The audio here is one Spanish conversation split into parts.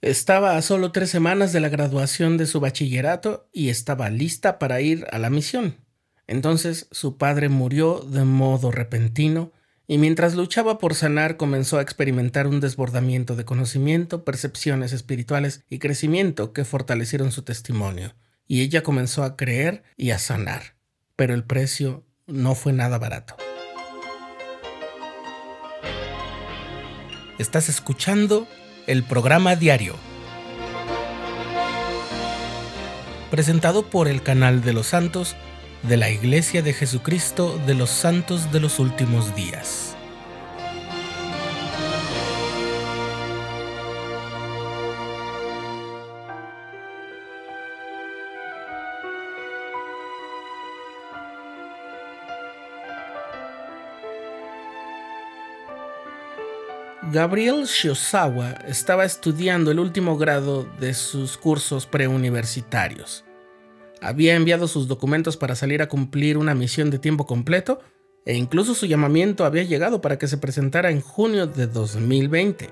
Estaba a solo tres semanas de la graduación de su bachillerato y estaba lista para ir a la misión. Entonces su padre murió de modo repentino y mientras luchaba por sanar comenzó a experimentar un desbordamiento de conocimiento, percepciones espirituales y crecimiento que fortalecieron su testimonio, y ella comenzó a creer y a sanar. Pero el precio no fue nada barato. Estás escuchando el programa diario, presentado por el canal de los santos de la Iglesia de Jesucristo de los Santos de los Últimos Días. Gabriel Shiosawa estaba estudiando el último grado de sus cursos preuniversitarios. Había enviado sus documentos para salir a cumplir una misión de tiempo completo e incluso su llamamiento había llegado para que se presentara en junio de 2020.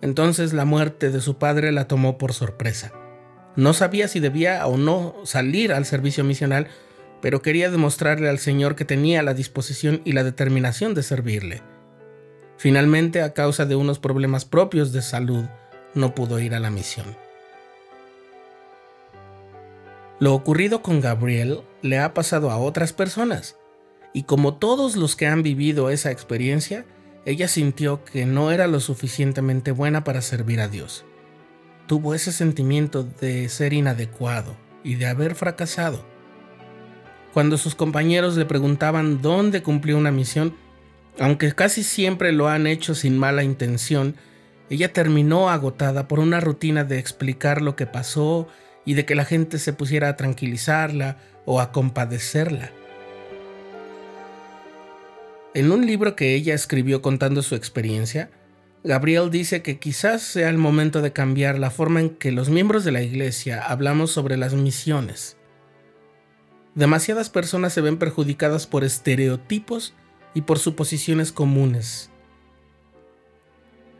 Entonces la muerte de su padre la tomó por sorpresa. No sabía si debía o no salir al servicio misional, pero quería demostrarle al Señor que tenía la disposición y la determinación de servirle. Finalmente, a causa de unos problemas propios de salud, no pudo ir a la misión. Lo ocurrido con Gabriel le ha pasado a otras personas, y como todos los que han vivido esa experiencia, ella sintió que no era lo suficientemente buena para servir a Dios. Tuvo ese sentimiento de ser inadecuado y de haber fracasado. Cuando sus compañeros le preguntaban dónde cumplió una misión, aunque casi siempre lo han hecho sin mala intención, ella terminó agotada por una rutina de explicar lo que pasó y de que la gente se pusiera a tranquilizarla o a compadecerla. En un libro que ella escribió contando su experiencia, Gabriel dice que quizás sea el momento de cambiar la forma en que los miembros de la iglesia hablamos sobre las misiones. Demasiadas personas se ven perjudicadas por estereotipos y por suposiciones comunes.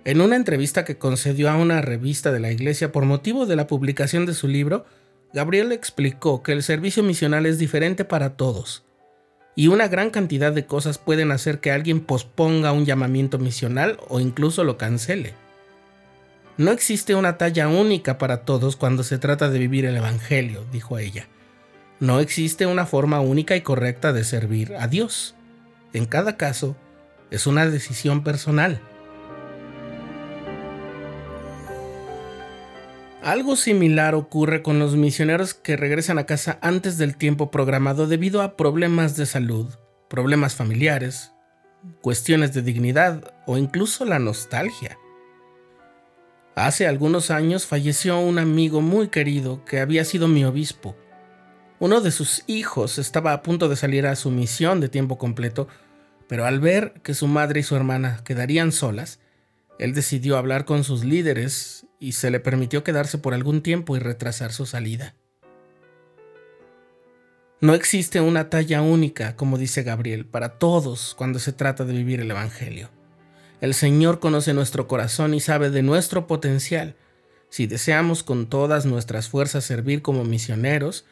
En una entrevista que concedió a una revista de la Iglesia por motivo de la publicación de su libro, Gabriel explicó que el servicio misional es diferente para todos, y una gran cantidad de cosas pueden hacer que alguien posponga un llamamiento misional o incluso lo cancele. No existe una talla única para todos cuando se trata de vivir el Evangelio, dijo ella. No existe una forma única y correcta de servir a Dios. En cada caso, es una decisión personal. Algo similar ocurre con los misioneros que regresan a casa antes del tiempo programado debido a problemas de salud, problemas familiares, cuestiones de dignidad o incluso la nostalgia. Hace algunos años falleció un amigo muy querido que había sido mi obispo uno de sus hijos estaba a punto de salir a su misión de tiempo completo, pero al ver que su madre y su hermana quedarían solas, él decidió hablar con sus líderes y se le permitió quedarse por algún tiempo y retrasar su salida. No existe una talla única, como dice Gabriel, para todos cuando se trata de vivir el Evangelio. El Señor conoce nuestro corazón y sabe de nuestro potencial. Si deseamos con todas nuestras fuerzas servir como misioneros,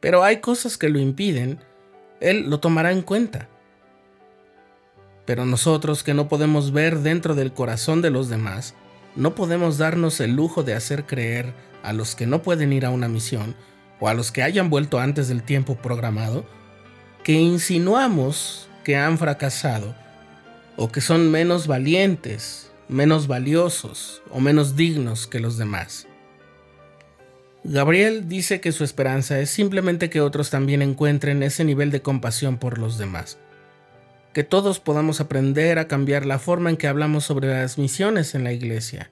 pero hay cosas que lo impiden, Él lo tomará en cuenta. Pero nosotros que no podemos ver dentro del corazón de los demás, no podemos darnos el lujo de hacer creer a los que no pueden ir a una misión o a los que hayan vuelto antes del tiempo programado, que insinuamos que han fracasado o que son menos valientes, menos valiosos o menos dignos que los demás. Gabriel dice que su esperanza es simplemente que otros también encuentren ese nivel de compasión por los demás. Que todos podamos aprender a cambiar la forma en que hablamos sobre las misiones en la iglesia.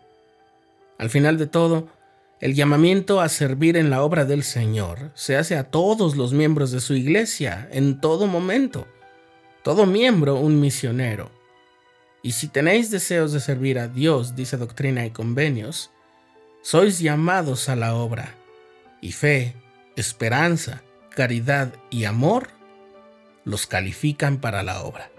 Al final de todo, el llamamiento a servir en la obra del Señor se hace a todos los miembros de su iglesia en todo momento. Todo miembro un misionero. Y si tenéis deseos de servir a Dios, dice Doctrina y Convenios, sois llamados a la obra y fe, esperanza, caridad y amor los califican para la obra.